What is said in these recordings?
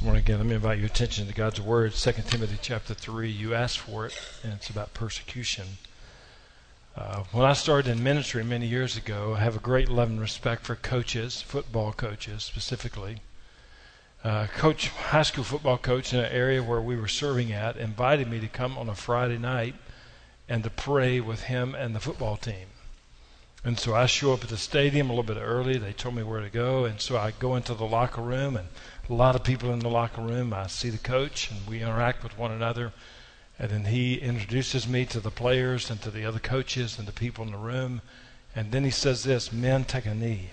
Morning again, let me invite your attention to God's Word, 2 Timothy chapter 3. You asked for it, and it's about persecution. Uh, when I started in ministry many years ago, I have a great love and respect for coaches, football coaches specifically. Uh, coach, high school football coach in an area where we were serving at, invited me to come on a Friday night and to pray with him and the football team. And so I show up at the stadium a little bit early. They told me where to go, and so I go into the locker room and a lot of people in the locker room. I see the coach, and we interact with one another. And then he introduces me to the players and to the other coaches and the people in the room. And then he says this Men, take a knee.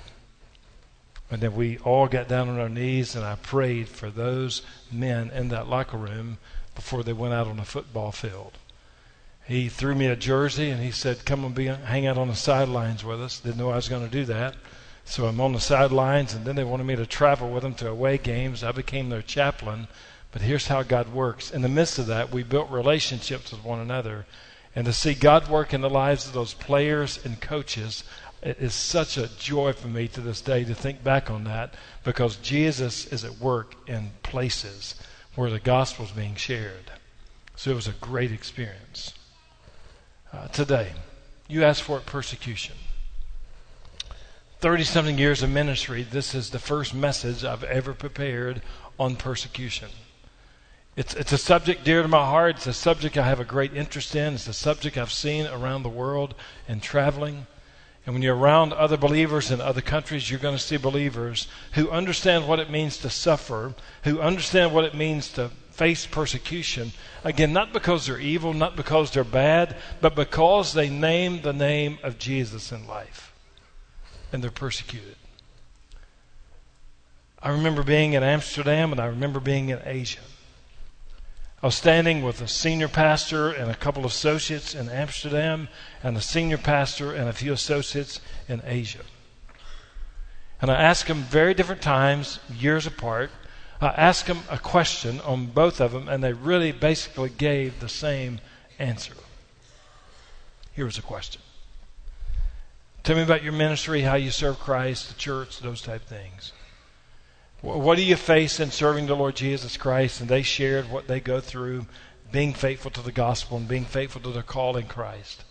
And then we all got down on our knees, and I prayed for those men in that locker room before they went out on the football field. He threw me a jersey, and he said, Come and be, hang out on the sidelines with us. Didn't know I was going to do that. So I'm on the sidelines, and then they wanted me to travel with them to away games. I became their chaplain. But here's how God works. In the midst of that, we built relationships with one another. And to see God work in the lives of those players and coaches, it is such a joy for me to this day to think back on that because Jesus is at work in places where the gospel is being shared. So it was a great experience. Uh, today, you ask for it persecution. 30 something years of ministry, this is the first message I've ever prepared on persecution. It's, it's a subject dear to my heart. It's a subject I have a great interest in. It's a subject I've seen around the world and traveling. And when you're around other believers in other countries, you're going to see believers who understand what it means to suffer, who understand what it means to face persecution. Again, not because they're evil, not because they're bad, but because they name the name of Jesus in life and they're persecuted. I remember being in Amsterdam and I remember being in Asia. I was standing with a senior pastor and a couple of associates in Amsterdam and a senior pastor and a few associates in Asia. And I asked them very different times, years apart. I asked them a question on both of them, and they really basically gave the same answer. Here was a question Tell me about your ministry, how you serve Christ, the church, those type things. What do you face in serving the Lord Jesus Christ? And they shared what they go through being faithful to the gospel and being faithful to their call in Christ.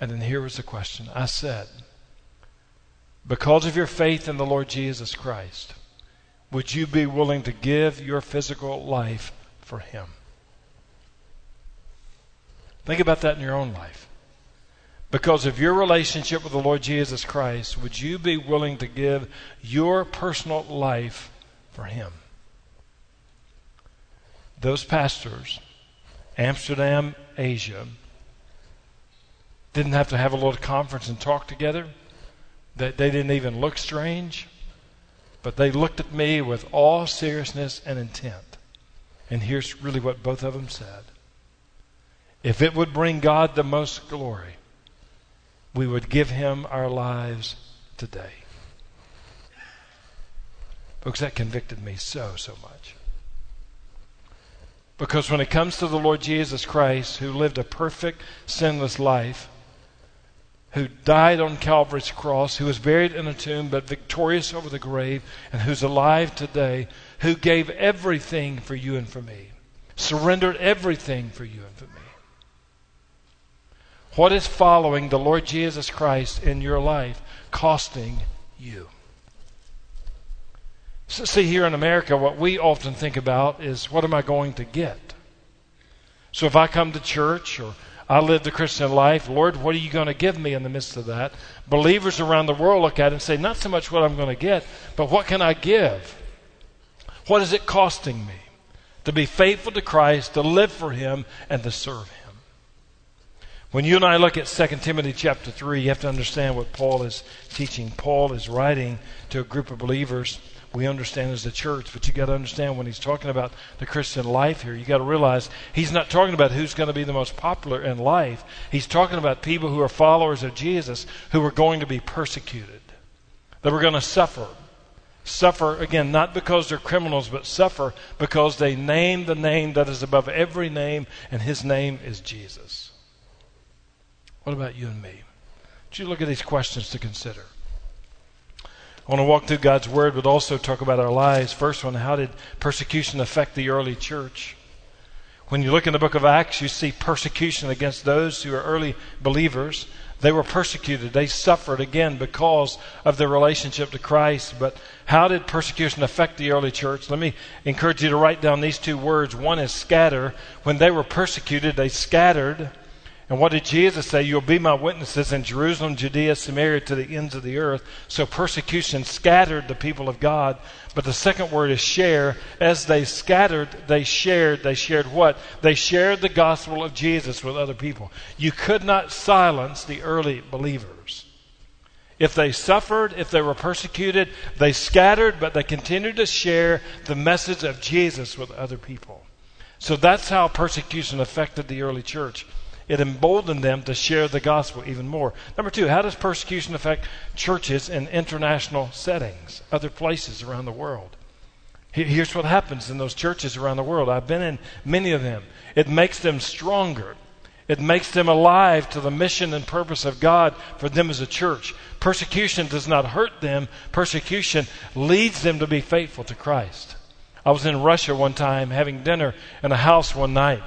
And then here was the question I said, Because of your faith in the Lord Jesus Christ, would you be willing to give your physical life for Him? Think about that in your own life. Because of your relationship with the Lord Jesus Christ, would you be willing to give your personal life for Him? Those pastors, Amsterdam, Asia, didn't have to have a little conference and talk together. They, they didn't even look strange, but they looked at me with all seriousness and intent. And here's really what both of them said If it would bring God the most glory, we would give him our lives today. Folks, that convicted me so, so much. Because when it comes to the Lord Jesus Christ, who lived a perfect, sinless life, who died on Calvary's cross, who was buried in a tomb but victorious over the grave, and who's alive today, who gave everything for you and for me, surrendered everything for you and for me. What is following the Lord Jesus Christ in your life costing you? So see, here in America, what we often think about is what am I going to get? So if I come to church or I live the Christian life, Lord, what are you going to give me in the midst of that? Believers around the world look at it and say, not so much what I'm going to get, but what can I give? What is it costing me to be faithful to Christ, to live for Him, and to serve Him? When you and I look at 2 Timothy chapter 3, you have to understand what Paul is teaching. Paul is writing to a group of believers we understand as a church, but you got to understand when he's talking about the Christian life here, you got to realize he's not talking about who's going to be the most popular in life. He's talking about people who are followers of Jesus who are going to be persecuted, that are going to suffer. Suffer, again, not because they're criminals, but suffer because they name the name that is above every name, and his name is Jesus. What about you and me? Would you look at these questions to consider? I want to walk through God's Word, but also talk about our lives. First one, how did persecution affect the early church? When you look in the book of Acts, you see persecution against those who are early believers. They were persecuted. They suffered again because of their relationship to Christ. But how did persecution affect the early church? Let me encourage you to write down these two words. One is scatter. When they were persecuted, they scattered. And what did Jesus say? You'll be my witnesses in Jerusalem, Judea, Samaria, to the ends of the earth. So persecution scattered the people of God. But the second word is share. As they scattered, they shared. They shared what? They shared the gospel of Jesus with other people. You could not silence the early believers. If they suffered, if they were persecuted, they scattered, but they continued to share the message of Jesus with other people. So that's how persecution affected the early church it emboldened them to share the gospel even more. Number two, how does persecution affect churches in international settings, other places around the world? Here's what happens in those churches around the world. I've been in many of them. It makes them stronger. It makes them alive to the mission and purpose of God for them as a church. Persecution does not hurt them, persecution leads them to be faithful to Christ. I was in Russia one time having dinner in a house one night.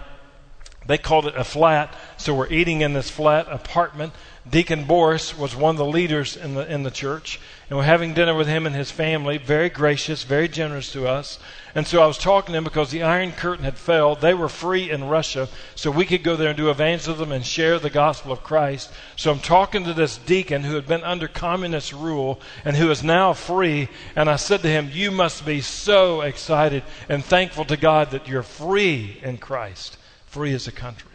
They called it a flat, so we're eating in this flat apartment. Deacon Boris was one of the leaders in the in the church, and we're having dinner with him and his family. Very gracious, very generous to us. And so I was talking to him because the Iron Curtain had fell. They were free in Russia, so we could go there and do evangelism and share the gospel of Christ. So I'm talking to this deacon who had been under communist rule and who is now free. And I said to him, "You must be so excited and thankful to God that you're free in Christ." Free as a country.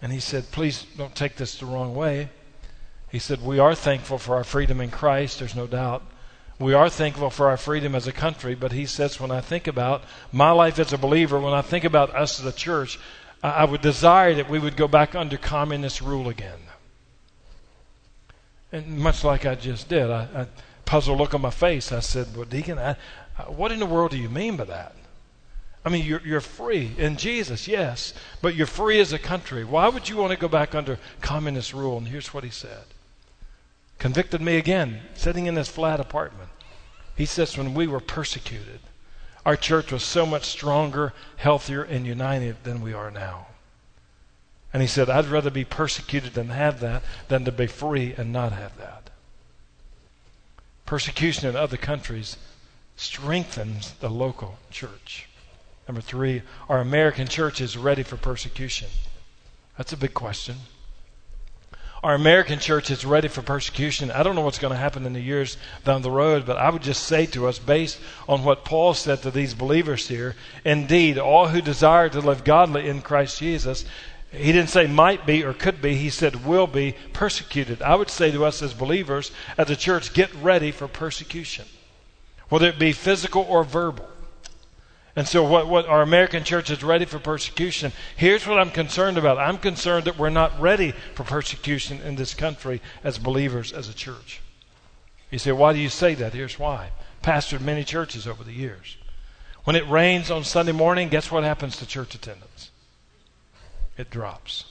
And he said, Please don't take this the wrong way. He said, We are thankful for our freedom in Christ, there's no doubt. We are thankful for our freedom as a country, but he says, When I think about my life as a believer, when I think about us as a church, I, I would desire that we would go back under communist rule again. And much like I just did, I, I puzzled look on my face. I said, Well, Deacon, I, what in the world do you mean by that? I mean, you're, you're free in Jesus, yes, but you're free as a country. Why would you want to go back under communist rule? And here's what he said Convicted me again, sitting in this flat apartment. He says, when we were persecuted, our church was so much stronger, healthier, and united than we are now. And he said, I'd rather be persecuted and have that than to be free and not have that. Persecution in other countries strengthens the local church. Number three, are American churches ready for persecution? That's a big question. Are American churches ready for persecution? I don't know what's going to happen in the years down the road, but I would just say to us, based on what Paul said to these believers here, indeed, all who desire to live godly in Christ Jesus, he didn't say might be or could be, he said will be persecuted. I would say to us as believers, as the church, get ready for persecution, whether it be physical or verbal. And so, what, what our American church is ready for persecution. Here's what I'm concerned about I'm concerned that we're not ready for persecution in this country as believers, as a church. You say, why do you say that? Here's why. Pastored many churches over the years. When it rains on Sunday morning, guess what happens to church attendance? It drops.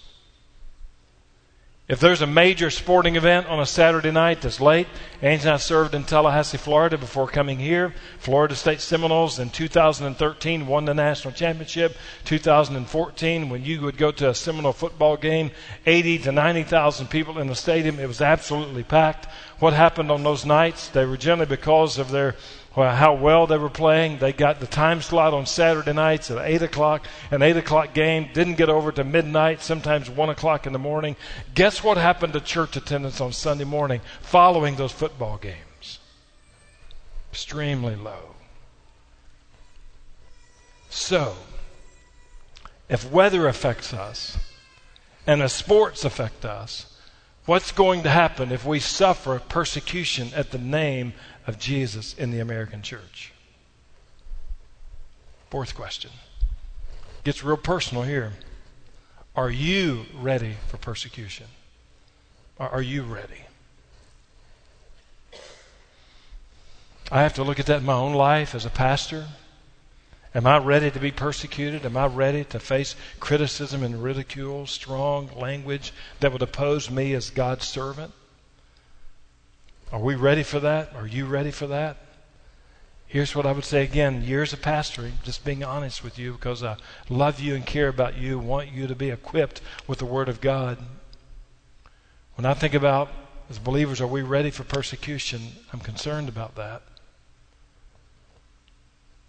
If there's a major sporting event on a Saturday night that's late, Angie and I served in Tallahassee, Florida before coming here. Florida State Seminoles in 2013 won the national championship. 2014, when you would go to a Seminole football game, 80 to 90,000 people in the stadium. It was absolutely packed. What happened on those nights? They were generally because of their how well they were playing. They got the time slot on Saturday nights at 8 o'clock, an 8 o'clock game, didn't get over to midnight, sometimes 1 o'clock in the morning. Guess what happened to church attendance on Sunday morning following those football games? Extremely low. So, if weather affects us and if sports affect us, what's going to happen if we suffer persecution at the name of Jesus in the American church? Fourth question. Gets real personal here. Are you ready for persecution? Are you ready? I have to look at that in my own life as a pastor. Am I ready to be persecuted? Am I ready to face criticism and ridicule, strong language that would oppose me as God's servant? Are we ready for that? Are you ready for that? Here's what I would say again years of pastoring, just being honest with you because I love you and care about you, want you to be equipped with the Word of God. When I think about, as believers, are we ready for persecution? I'm concerned about that.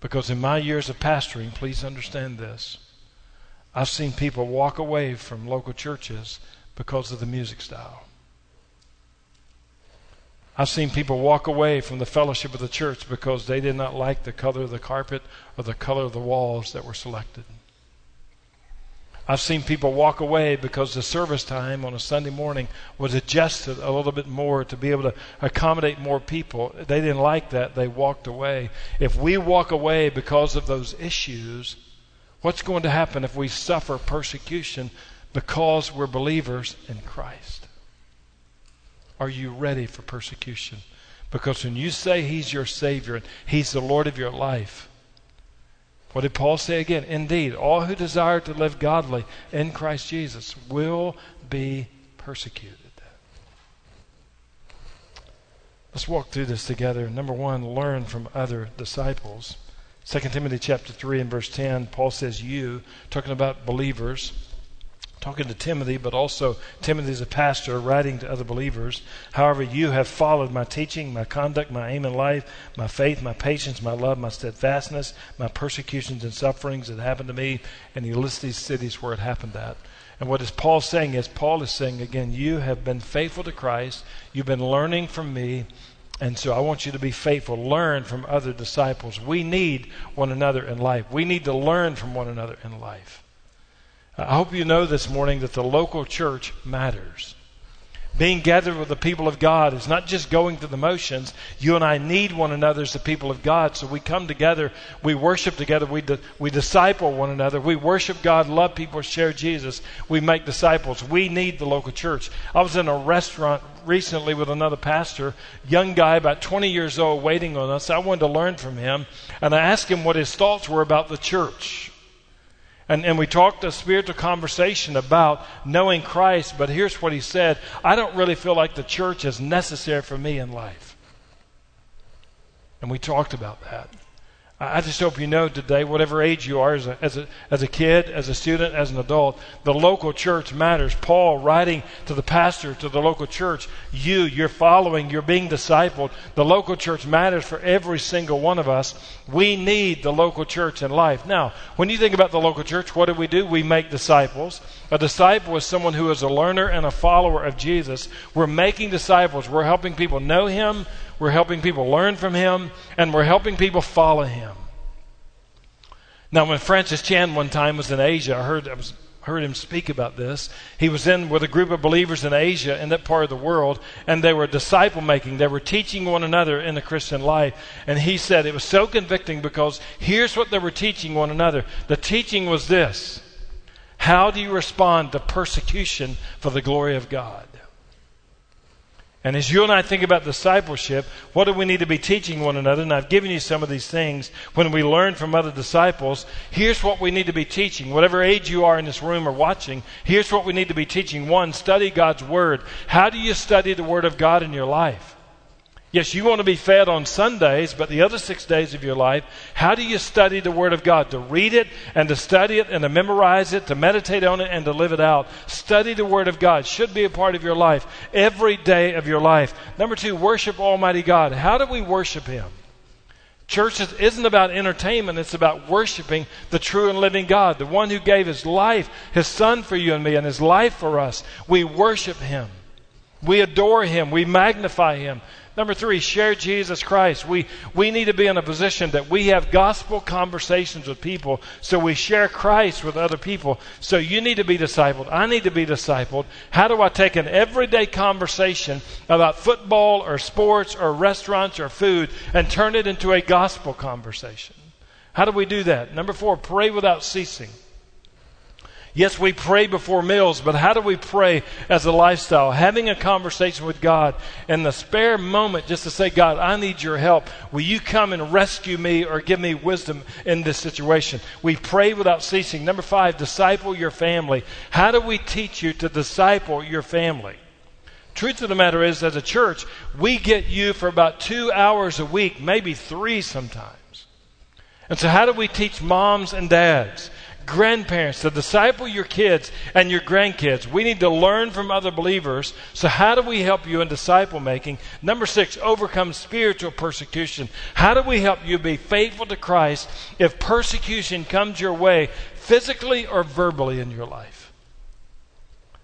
Because in my years of pastoring, please understand this. I've seen people walk away from local churches because of the music style. I've seen people walk away from the fellowship of the church because they did not like the color of the carpet or the color of the walls that were selected. I've seen people walk away because the service time on a Sunday morning was adjusted a little bit more to be able to accommodate more people. They didn't like that. They walked away. If we walk away because of those issues, what's going to happen if we suffer persecution because we're believers in Christ? Are you ready for persecution? Because when you say He's your Savior and He's the Lord of your life, what did Paul say again? Indeed, all who desire to live godly in Christ Jesus will be persecuted. Let's walk through this together. Number one, learn from other disciples. 2 Timothy chapter 3 and verse 10, Paul says, You, talking about believers, talking to Timothy, but also Timothy is a pastor writing to other believers. However, you have followed my teaching, my conduct, my aim in life, my faith, my patience, my love, my steadfastness, my persecutions and sufferings that happened to me. And he lists these cities where it happened at. And what is Paul saying is, Paul is saying again, you have been faithful to Christ. You've been learning from me. And so I want you to be faithful. Learn from other disciples. We need one another in life. We need to learn from one another in life. Uh, I hope you know this morning that the local church matters. Being gathered with the people of God is not just going through the motions. You and I need one another as the people of God. So we come together, we worship together, we, di- we disciple one another, we worship God, love people, share Jesus, we make disciples. We need the local church. I was in a restaurant recently with another pastor, young guy, about 20 years old, waiting on us. I wanted to learn from him, and I asked him what his thoughts were about the church. And, and we talked a spiritual conversation about knowing Christ, but here's what he said I don't really feel like the church is necessary for me in life. And we talked about that. I just hope you know today, whatever age you are, as a, as, a, as a kid, as a student, as an adult, the local church matters. Paul writing to the pastor, to the local church, you, you're following, you're being discipled. The local church matters for every single one of us. We need the local church in life. Now, when you think about the local church, what do we do? We make disciples. A disciple is someone who is a learner and a follower of Jesus. We're making disciples. We're helping people know Him. We're helping people learn from him, and we're helping people follow him. Now, when Francis Chan one time was in Asia, I heard, I was, heard him speak about this. He was in with a group of believers in Asia, in that part of the world, and they were disciple making. They were teaching one another in the Christian life. And he said it was so convicting because here's what they were teaching one another. The teaching was this How do you respond to persecution for the glory of God? And as you and I think about discipleship, what do we need to be teaching one another? And I've given you some of these things when we learn from other disciples. Here's what we need to be teaching. Whatever age you are in this room or watching, here's what we need to be teaching. One, study God's Word. How do you study the Word of God in your life? Yes, you want to be fed on Sundays, but the other six days of your life, how do you study the Word of God? To read it and to study it and to memorize it, to meditate on it and to live it out. Study the Word of God should be a part of your life every day of your life. Number two, worship Almighty God. How do we worship Him? Church isn't about entertainment, it's about worshiping the true and living God, the one who gave His life, His Son for you and me, and His life for us. We worship Him. We adore Him. We magnify Him. Number three, share Jesus Christ. We, we need to be in a position that we have gospel conversations with people, so we share Christ with other people. So you need to be discipled. I need to be discipled. How do I take an everyday conversation about football or sports or restaurants or food and turn it into a gospel conversation? How do we do that? Number four, pray without ceasing. Yes, we pray before meals, but how do we pray as a lifestyle? Having a conversation with God in the spare moment just to say, God, I need your help. Will you come and rescue me or give me wisdom in this situation? We pray without ceasing. Number five, disciple your family. How do we teach you to disciple your family? Truth of the matter is, as a church, we get you for about two hours a week, maybe three sometimes. And so, how do we teach moms and dads? Grandparents to disciple your kids and your grandkids. We need to learn from other believers. So, how do we help you in disciple making? Number six, overcome spiritual persecution. How do we help you be faithful to Christ if persecution comes your way, physically or verbally in your life?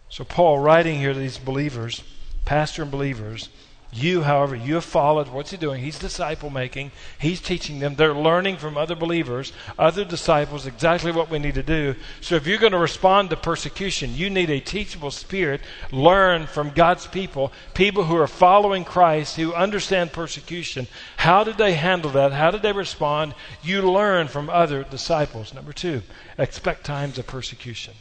So, Paul, writing here to these believers, pastor and believers, you, however, you have followed. What's he doing? He's disciple making. He's teaching them. They're learning from other believers, other disciples, exactly what we need to do. So if you're going to respond to persecution, you need a teachable spirit. Learn from God's people, people who are following Christ, who understand persecution. How did they handle that? How did they respond? You learn from other disciples. Number two, expect times of persecution.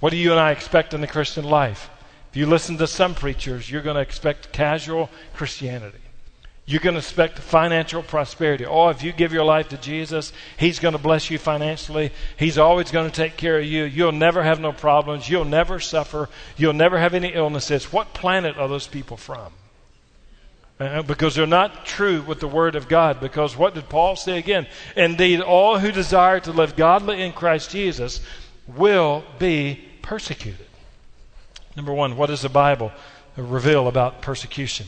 What do you and I expect in the Christian life? You listen to some preachers, you're going to expect casual Christianity. You're going to expect financial prosperity. Oh, if you give your life to Jesus, He's going to bless you financially. He's always going to take care of you. You'll never have no problems. You'll never suffer. You'll never have any illnesses. What planet are those people from? Uh, because they're not true with the Word of God. Because what did Paul say again? Indeed, all who desire to live godly in Christ Jesus will be persecuted. Number one, what does the Bible reveal about persecution?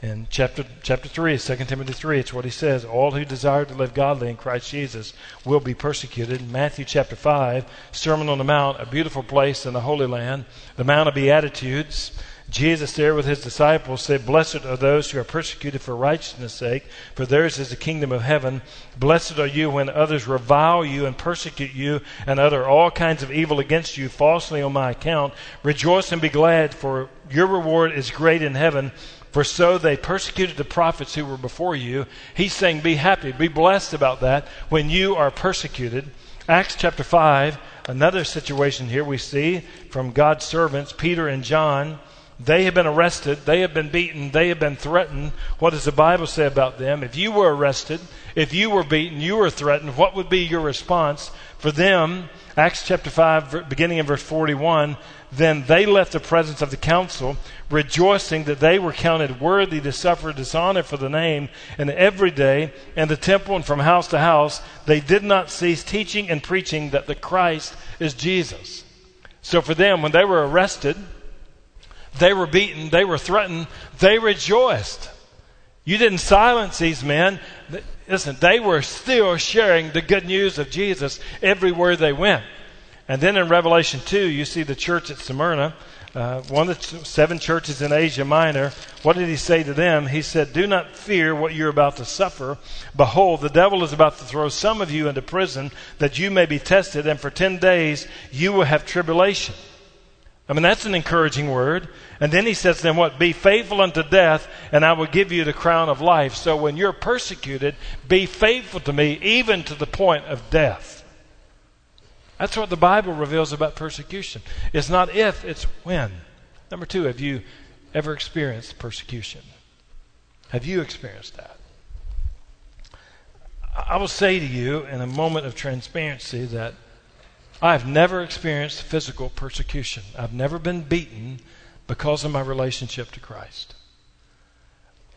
In chapter, chapter 3, 2 Timothy 3, it's what he says All who desire to live godly in Christ Jesus will be persecuted. In Matthew chapter 5, Sermon on the Mount, a beautiful place in the Holy Land, the Mount of Beatitudes. Jesus, there with his disciples, said, Blessed are those who are persecuted for righteousness' sake, for theirs is the kingdom of heaven. Blessed are you when others revile you and persecute you and utter all kinds of evil against you falsely on my account. Rejoice and be glad, for your reward is great in heaven. For so they persecuted the prophets who were before you. He's saying, Be happy, be blessed about that when you are persecuted. Acts chapter 5, another situation here we see from God's servants, Peter and John. They have been arrested. They have been beaten. They have been threatened. What does the Bible say about them? If you were arrested, if you were beaten, you were threatened, what would be your response? For them, Acts chapter 5, beginning in verse 41, then they left the presence of the council, rejoicing that they were counted worthy to suffer dishonor for the name. And every day, in the temple and from house to house, they did not cease teaching and preaching that the Christ is Jesus. So for them, when they were arrested, they were beaten. They were threatened. They rejoiced. You didn't silence these men. Listen, they were still sharing the good news of Jesus everywhere they went. And then in Revelation 2, you see the church at Smyrna, uh, one of the seven churches in Asia Minor. What did he say to them? He said, Do not fear what you're about to suffer. Behold, the devil is about to throw some of you into prison that you may be tested, and for 10 days you will have tribulation. I mean, that's an encouraging word. And then he says then what? Be faithful unto death, and I will give you the crown of life. So when you're persecuted, be faithful to me, even to the point of death. That's what the Bible reveals about persecution. It's not if, it's when. Number two, have you ever experienced persecution? Have you experienced that? I will say to you in a moment of transparency that I've never experienced physical persecution. I've never been beaten because of my relationship to Christ.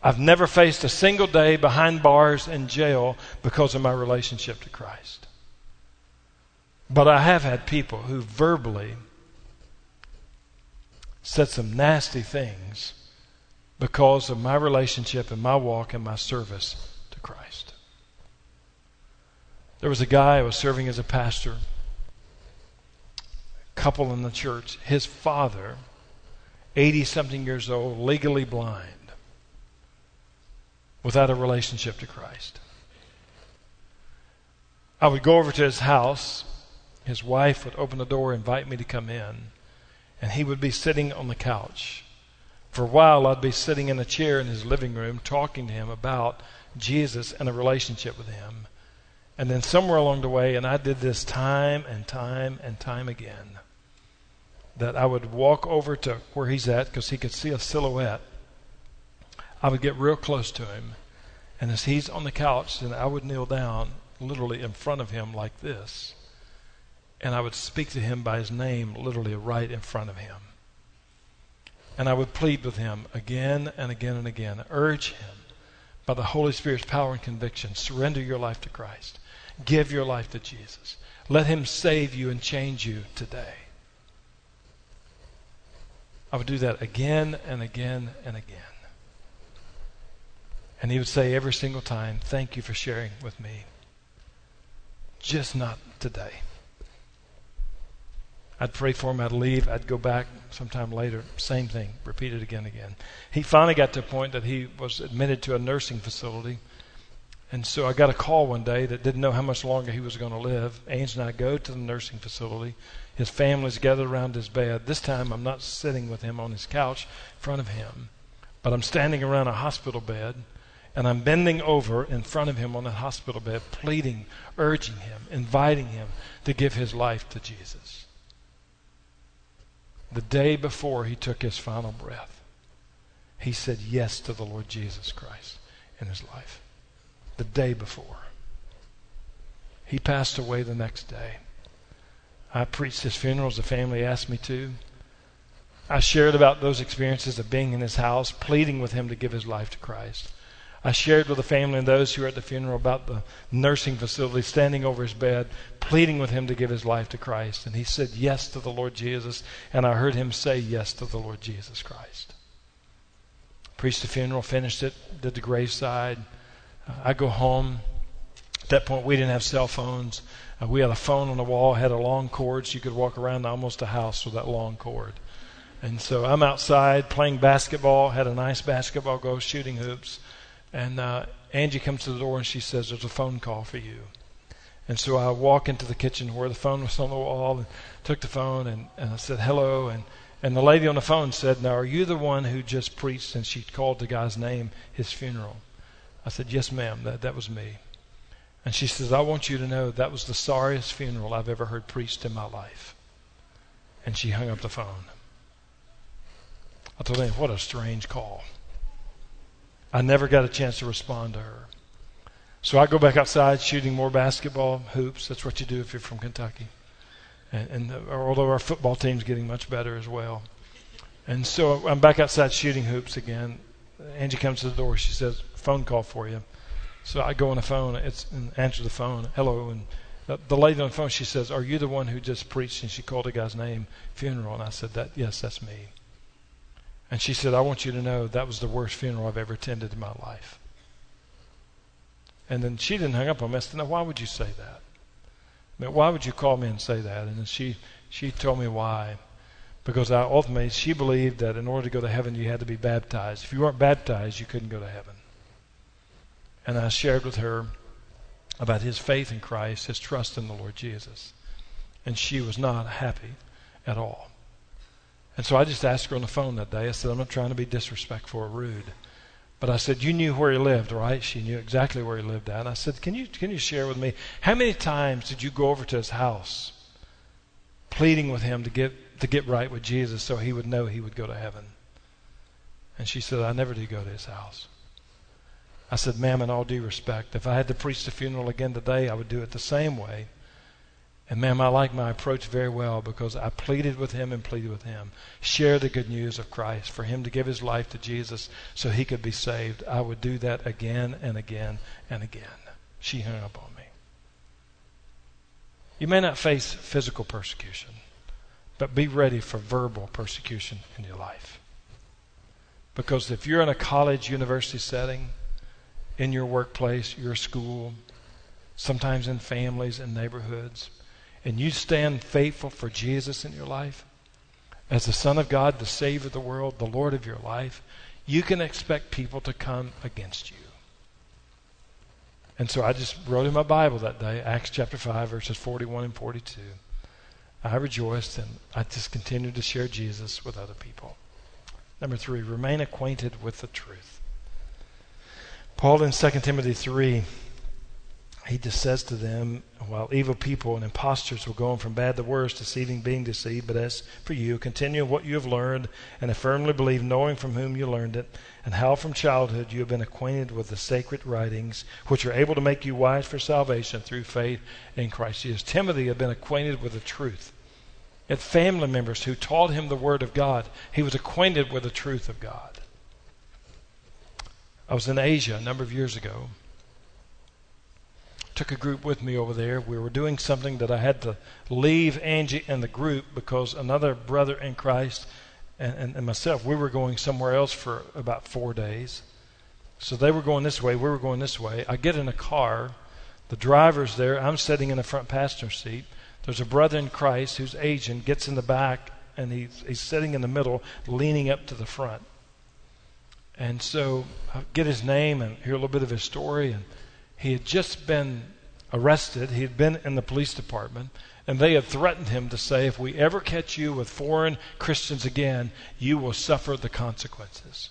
I've never faced a single day behind bars in jail because of my relationship to Christ. But I have had people who verbally said some nasty things because of my relationship and my walk and my service to Christ. There was a guy who was serving as a pastor couple in the church, his father, 80 something years old, legally blind, without a relationship to Christ. I would go over to his house. His wife would open the door, invite me to come in, and he would be sitting on the couch. For a while, I'd be sitting in a chair in his living room talking to him about Jesus and a relationship with him. And then somewhere along the way, and I did this time and time and time again, that I would walk over to where he's at because he could see a silhouette. I would get real close to him. And as he's on the couch, then I would kneel down literally in front of him like this. And I would speak to him by his name literally right in front of him. And I would plead with him again and again and again, urge him by the Holy Spirit's power and conviction, surrender your life to Christ. Give your life to Jesus. Let him save you and change you today. I would do that again and again and again. And he would say every single time, Thank you for sharing with me. Just not today. I'd pray for him, I'd leave, I'd go back sometime later, same thing, repeat it again and again. He finally got to a point that he was admitted to a nursing facility. And so I got a call one day that didn't know how much longer he was going to live. Ange and I go to the nursing facility. His family's gathered around his bed. This time I'm not sitting with him on his couch in front of him, but I'm standing around a hospital bed and I'm bending over in front of him on that hospital bed, pleading, urging him, inviting him to give his life to Jesus the day before he took his final breath, he said yes to the Lord Jesus Christ in his life. The day before. He passed away the next day. I preached his funeral as the family asked me to. I shared about those experiences of being in his house, pleading with him to give his life to Christ. I shared with the family and those who were at the funeral about the nursing facility, standing over his bed, pleading with him to give his life to Christ. And he said yes to the Lord Jesus, and I heard him say yes to the Lord Jesus Christ. Preached the funeral, finished it, did the graveside. I go home. At that point, we didn't have cell phones. Uh, we had a phone on the wall, had a long cord, so you could walk around almost a house with that long cord. And so I'm outside playing basketball, had a nice basketball goal, shooting hoops. And uh, Angie comes to the door and she says, There's a phone call for you. And so I walk into the kitchen where the phone was on the wall and took the phone and, and I said, Hello. And, and the lady on the phone said, Now, are you the one who just preached? And she called the guy's name, his funeral. I said, Yes, ma'am, that, that was me. And she says, I want you to know that was the sorriest funeral I've ever heard preached in my life. And she hung up the phone. I told him, What a strange call. I never got a chance to respond to her. So I go back outside shooting more basketball hoops. That's what you do if you're from Kentucky. And, and the, although our football team's getting much better as well. And so I'm back outside shooting hoops again. Angie comes to the door. She says, "Phone call for you." So I go on the phone. It's and answer the phone. Hello, and the, the lady on the phone. She says, "Are you the one who just preached?" And she called a guy's name, funeral. And I said, "That yes, that's me." And she said, I want you to know that was the worst funeral I've ever attended in my life. And then she didn't hang up on me. I said, Now, why would you say that? I mean, why would you call me and say that? And then she, she told me why. Because ultimately, she believed that in order to go to heaven, you had to be baptized. If you weren't baptized, you couldn't go to heaven. And I shared with her about his faith in Christ, his trust in the Lord Jesus. And she was not happy at all. And so I just asked her on the phone that day. I said, I'm not trying to be disrespectful or rude. But I said, You knew where he lived, right? She knew exactly where he lived at. And I said, Can you, can you share with me how many times did you go over to his house pleading with him to get, to get right with Jesus so he would know he would go to heaven? And she said, I never did go to his house. I said, Ma'am, in all due respect, if I had to preach the funeral again today, I would do it the same way and ma'am, I like my approach very well because I pleaded with him and pleaded with him. Share the good news of Christ for him to give his life to Jesus so he could be saved. I would do that again and again and again. She hung up on me. You may not face physical persecution, but be ready for verbal persecution in your life. Because if you're in a college, university setting, in your workplace, your school, sometimes in families and neighborhoods, and you stand faithful for Jesus in your life, as the Son of God, the Savior of the world, the Lord of your life, you can expect people to come against you. And so I just wrote in my Bible that day, Acts chapter 5, verses 41 and 42. I rejoiced and I just continued to share Jesus with other people. Number three, remain acquainted with the truth. Paul in 2 Timothy 3 he just says to them, while evil people and impostors were going from bad to worse, deceiving, being deceived, but as for you, continue what you have learned and have firmly believed, knowing from whom you learned it, and how from childhood you have been acquainted with the sacred writings, which are able to make you wise for salvation through faith in Christ Jesus. Timothy had been acquainted with the truth. He had family members who taught him the Word of God. He was acquainted with the truth of God. I was in Asia a number of years ago. Took a group with me over there. We were doing something that I had to leave Angie and the group because another brother in Christ and, and, and myself, we were going somewhere else for about four days. So they were going this way, we were going this way. I get in a car, the driver's there, I'm sitting in the front passenger seat. There's a brother in Christ who's Asian, gets in the back, and he's, he's sitting in the middle, leaning up to the front. And so I get his name and hear a little bit of his story. And he had just been arrested, he had been in the police department, and they had threatened him to say, if we ever catch you with foreign Christians again, you will suffer the consequences.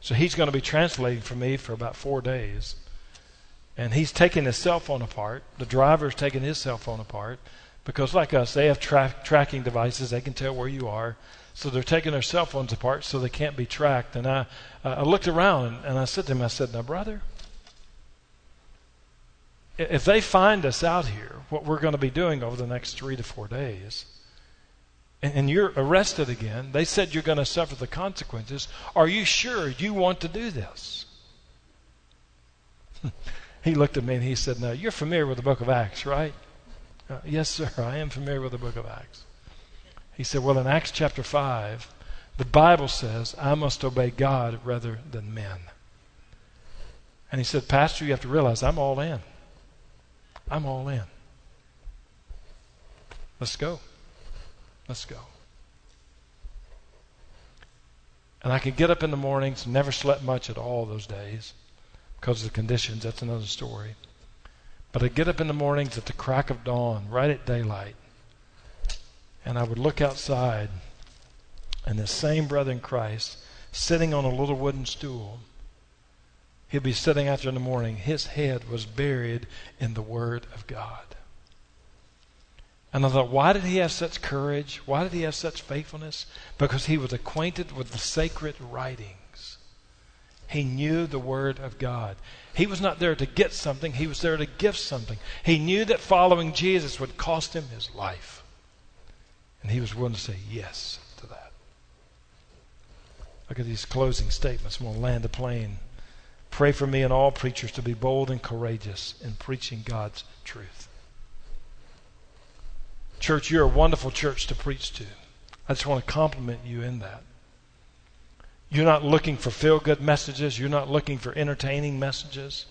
So he's going to be translating for me for about four days. And he's taking his cell phone apart. The driver's taking his cell phone apart because, like us, they have tra- tracking devices. They can tell where you are. So they're taking their cell phones apart so they can't be tracked. And I, I looked around and, and I said to him, I said, Now, brother, if they find us out here, what we're going to be doing over the next three to four days, and, you're arrested again, they said you're going to suffer the consequences. Are you sure you want to do this? he looked at me and he said, No, you're familiar with the book of Acts, right? Uh, yes, sir, I am familiar with the book of Acts. He said, Well, in Acts chapter 5, the Bible says I must obey God rather than men. And he said, Pastor, you have to realize I'm all in. I'm all in. Let's go. Let's go. And I could get up in the mornings, never slept much at all those days because of the conditions. That's another story. But I'd get up in the mornings at the crack of dawn, right at daylight, and I would look outside, and this same brother in Christ, sitting on a little wooden stool, he'd be sitting out there in the morning. His head was buried in the Word of God. And I thought, why did he have such courage? Why did he have such faithfulness? Because he was acquainted with the sacred writings. He knew the Word of God. He was not there to get something, he was there to give something. He knew that following Jesus would cost him his life. And he was willing to say yes to that. Look at these closing statements. I'm going to land the plane. Pray for me and all preachers to be bold and courageous in preaching God's truth. Church, you're a wonderful church to preach to. I just want to compliment you in that. You're not looking for feel good messages. You're not looking for entertaining messages.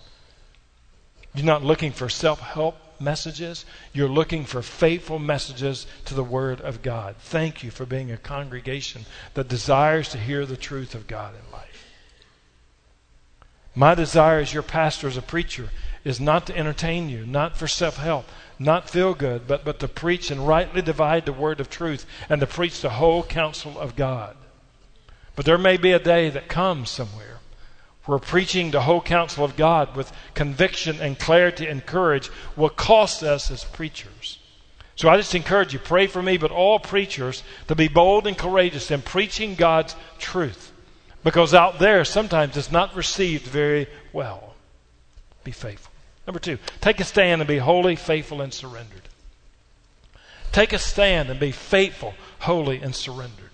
You're not looking for self help messages. You're looking for faithful messages to the Word of God. Thank you for being a congregation that desires to hear the truth of God in life. My desire as your pastor, as a preacher, is not to entertain you, not for self help, not feel good, but, but to preach and rightly divide the word of truth and to preach the whole counsel of God. But there may be a day that comes somewhere where preaching the whole counsel of God with conviction and clarity and courage will cost us as preachers. So I just encourage you, pray for me, but all preachers to be bold and courageous in preaching God's truth. Because out there, sometimes it's not received very well. Be faithful. Number two, take a stand and be holy, faithful, and surrendered. Take a stand and be faithful, holy, and surrendered.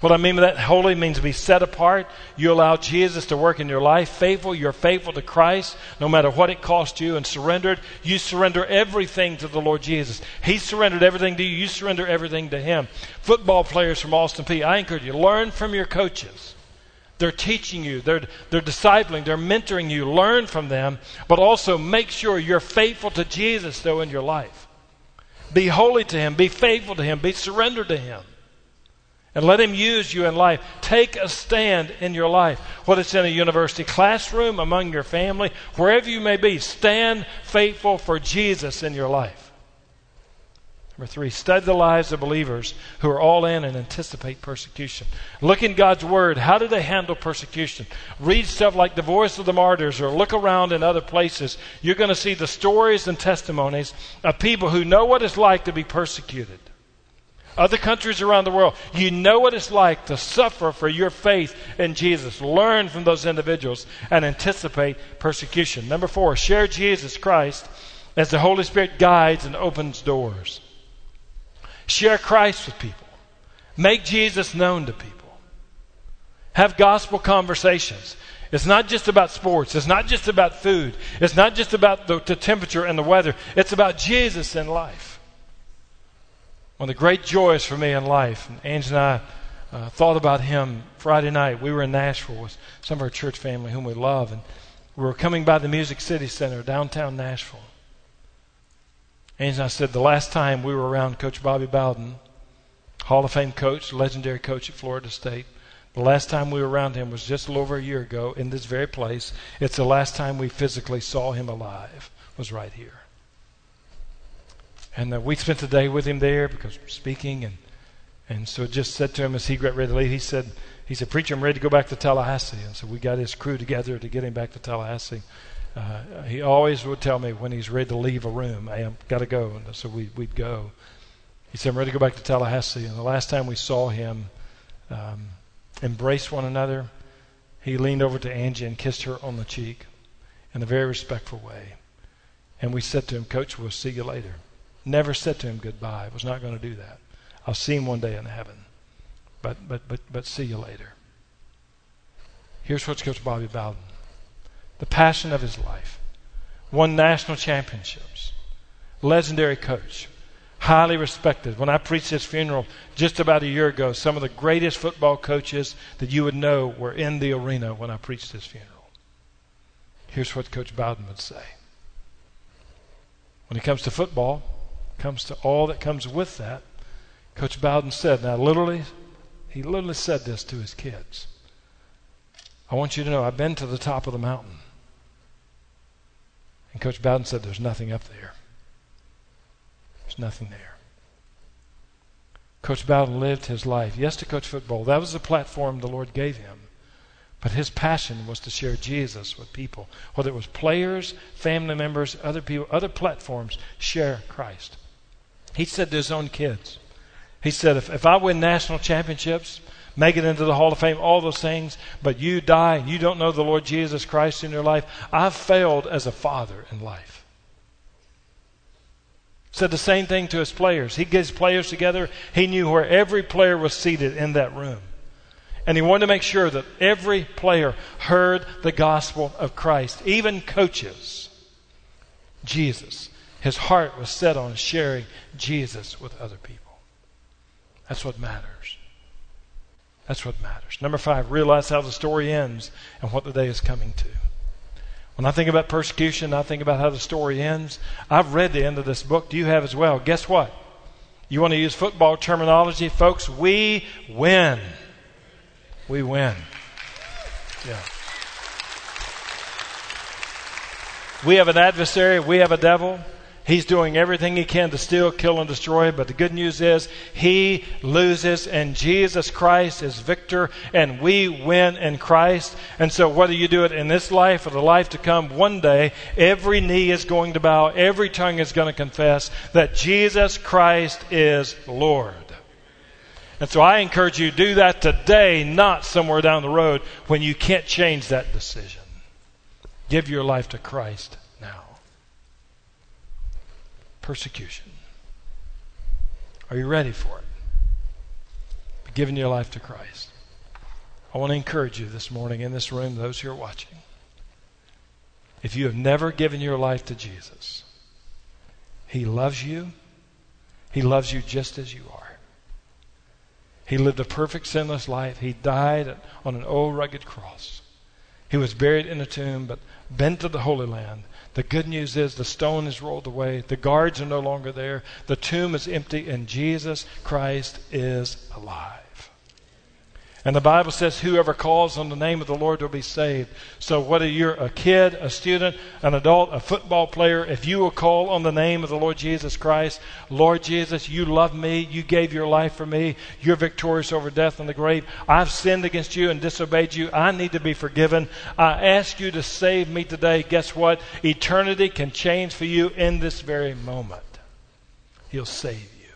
What I mean by that, holy means to be set apart. You allow Jesus to work in your life. Faithful, you're faithful to Christ, no matter what it costs you. And surrendered, you surrender everything to the Lord Jesus. He surrendered everything to you. You surrender everything to Him. Football players from Austin Peay, I encourage you, learn from your coaches. They're teaching you, they're, they're discipling, they're mentoring you. Learn from them, but also make sure you're faithful to Jesus, though, in your life. Be holy to Him, be faithful to Him, be surrendered to Him. And let Him use you in life. Take a stand in your life. Whether it's in a university classroom, among your family, wherever you may be, stand faithful for Jesus in your life. Number three, study the lives of believers who are all in and anticipate persecution. Look in God's Word. How do they handle persecution? Read stuff like The Voice of the Martyrs or look around in other places. You're going to see the stories and testimonies of people who know what it's like to be persecuted. Other countries around the world, you know what it's like to suffer for your faith in Jesus. Learn from those individuals and anticipate persecution. Number four, share Jesus Christ as the Holy Spirit guides and opens doors. Share Christ with people. Make Jesus known to people. Have gospel conversations. It's not just about sports. It's not just about food. It's not just about the, the temperature and the weather. It's about Jesus in life. One of the great joys for me in life, and Ange and I uh, thought about him Friday night. We were in Nashville with some of our church family whom we love, and we were coming by the Music City Center, downtown Nashville. Ange and I said the last time we were around Coach Bobby Bowden, Hall of Fame coach, legendary coach at Florida State, the last time we were around him was just a little over a year ago in this very place. It's the last time we physically saw him alive, was right here. And uh, we spent the day with him there because we're speaking, and and so just said to him as he got ready to leave, he said, he said, Preacher, I'm ready to go back to Tallahassee. And so we got his crew together to get him back to Tallahassee. Uh, he always would tell me when he's ready to leave a room, hey, I've got to go. And so we, we'd go. He said, I'm ready to go back to Tallahassee. And the last time we saw him, um, embraced one another. He leaned over to Angie and kissed her on the cheek in a very respectful way. And we said to him, Coach, we'll see you later. Never said to him goodbye. Was not going to do that. I'll see him one day in heaven. But but but but see you later. Here's what's Coach Bobby Bowden. The passion of his life. Won national championships. Legendary coach highly respected. When I preached his funeral just about a year ago, some of the greatest football coaches that you would know were in the arena when I preached his funeral. Here's what Coach Bowden would say. When it comes to football, comes to all that comes with that, Coach Bowden said, now literally, he literally said this to his kids. I want you to know I've been to the top of the mountain. And Coach Bowden said, There's nothing up there. There's nothing there. Coach Bowden lived his life. Yes, to coach football. That was the platform the Lord gave him. But his passion was to share Jesus with people. Whether it was players, family members, other people, other platforms, share Christ. He said to his own kids, he said, if, if I win national championships, make it into the Hall of Fame, all those things, but you die and you don't know the Lord Jesus Christ in your life, I've failed as a father in life. Said the same thing to his players. He gets players together. He knew where every player was seated in that room. And he wanted to make sure that every player heard the gospel of Christ, even coaches. Jesus. His heart was set on sharing Jesus with other people. That's what matters. That's what matters. Number five, realize how the story ends and what the day is coming to. When I think about persecution, I think about how the story ends. I've read the end of this book. Do you have as well? Guess what? You want to use football terminology? Folks, we win. We win. Yeah. We have an adversary, we have a devil. He's doing everything he can to steal, kill, and destroy. But the good news is he loses, and Jesus Christ is victor, and we win in Christ. And so, whether you do it in this life or the life to come, one day every knee is going to bow, every tongue is going to confess that Jesus Christ is Lord. And so, I encourage you to do that today, not somewhere down the road when you can't change that decision. Give your life to Christ persecution. Are you ready for it? Giving your life to Christ. I want to encourage you this morning in this room, those who are watching. If you have never given your life to Jesus, He loves you. He loves you just as you are. He lived a perfect, sinless life. He died on an old, rugged cross. He was buried in a tomb, but been to the Holy Land the good news is the stone is rolled away, the guards are no longer there, the tomb is empty, and Jesus Christ is alive. And the Bible says, whoever calls on the name of the Lord will be saved. So whether you're a kid, a student, an adult, a football player, if you will call on the name of the Lord Jesus Christ, Lord Jesus, you love me. You gave your life for me. You're victorious over death and the grave. I've sinned against you and disobeyed you. I need to be forgiven. I ask you to save me today. Guess what? Eternity can change for you in this very moment. He'll save you.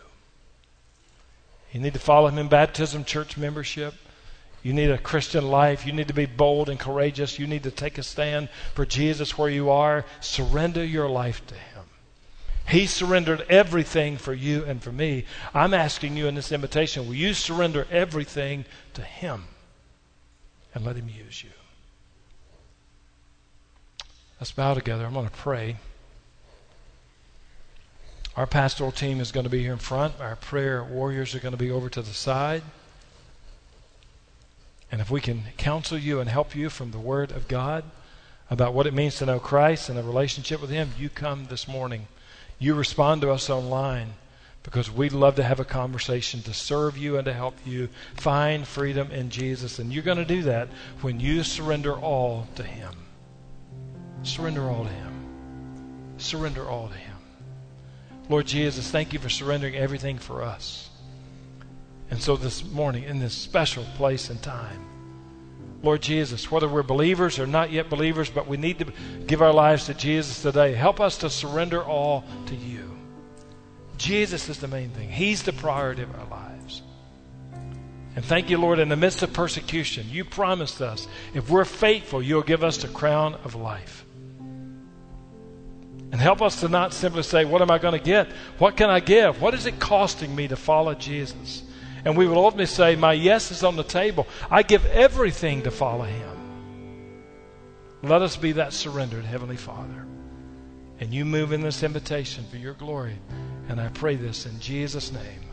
You need to follow him in baptism, church membership. You need a Christian life. You need to be bold and courageous. You need to take a stand for Jesus where you are. Surrender your life to Him. He surrendered everything for you and for me. I'm asking you in this invitation will you surrender everything to Him and let Him use you? Let's bow together. I'm going to pray. Our pastoral team is going to be here in front. Our prayer warriors are going to be over to the side. And if we can counsel you and help you from the Word of God about what it means to know Christ and a relationship with Him, you come this morning. You respond to us online because we'd love to have a conversation to serve you and to help you find freedom in Jesus. And you're going to do that when you surrender all to Him. Surrender all to Him. Surrender all to Him. Lord Jesus, thank you for surrendering everything for us. And so this morning, in this special place and time, Lord Jesus, whether we're believers or not yet believers, but we need to give our lives to Jesus today. Help us to surrender all to you. Jesus is the main thing, He's the priority of our lives. And thank you, Lord, in the midst of persecution, you promised us if we're faithful, you'll give us the crown of life. And help us to not simply say, What am I going to get? What can I give? What is it costing me to follow Jesus? And we will ultimately say, My yes is on the table. I give everything to follow him. Let us be that surrendered, Heavenly Father. And you move in this invitation for your glory. And I pray this in Jesus' name.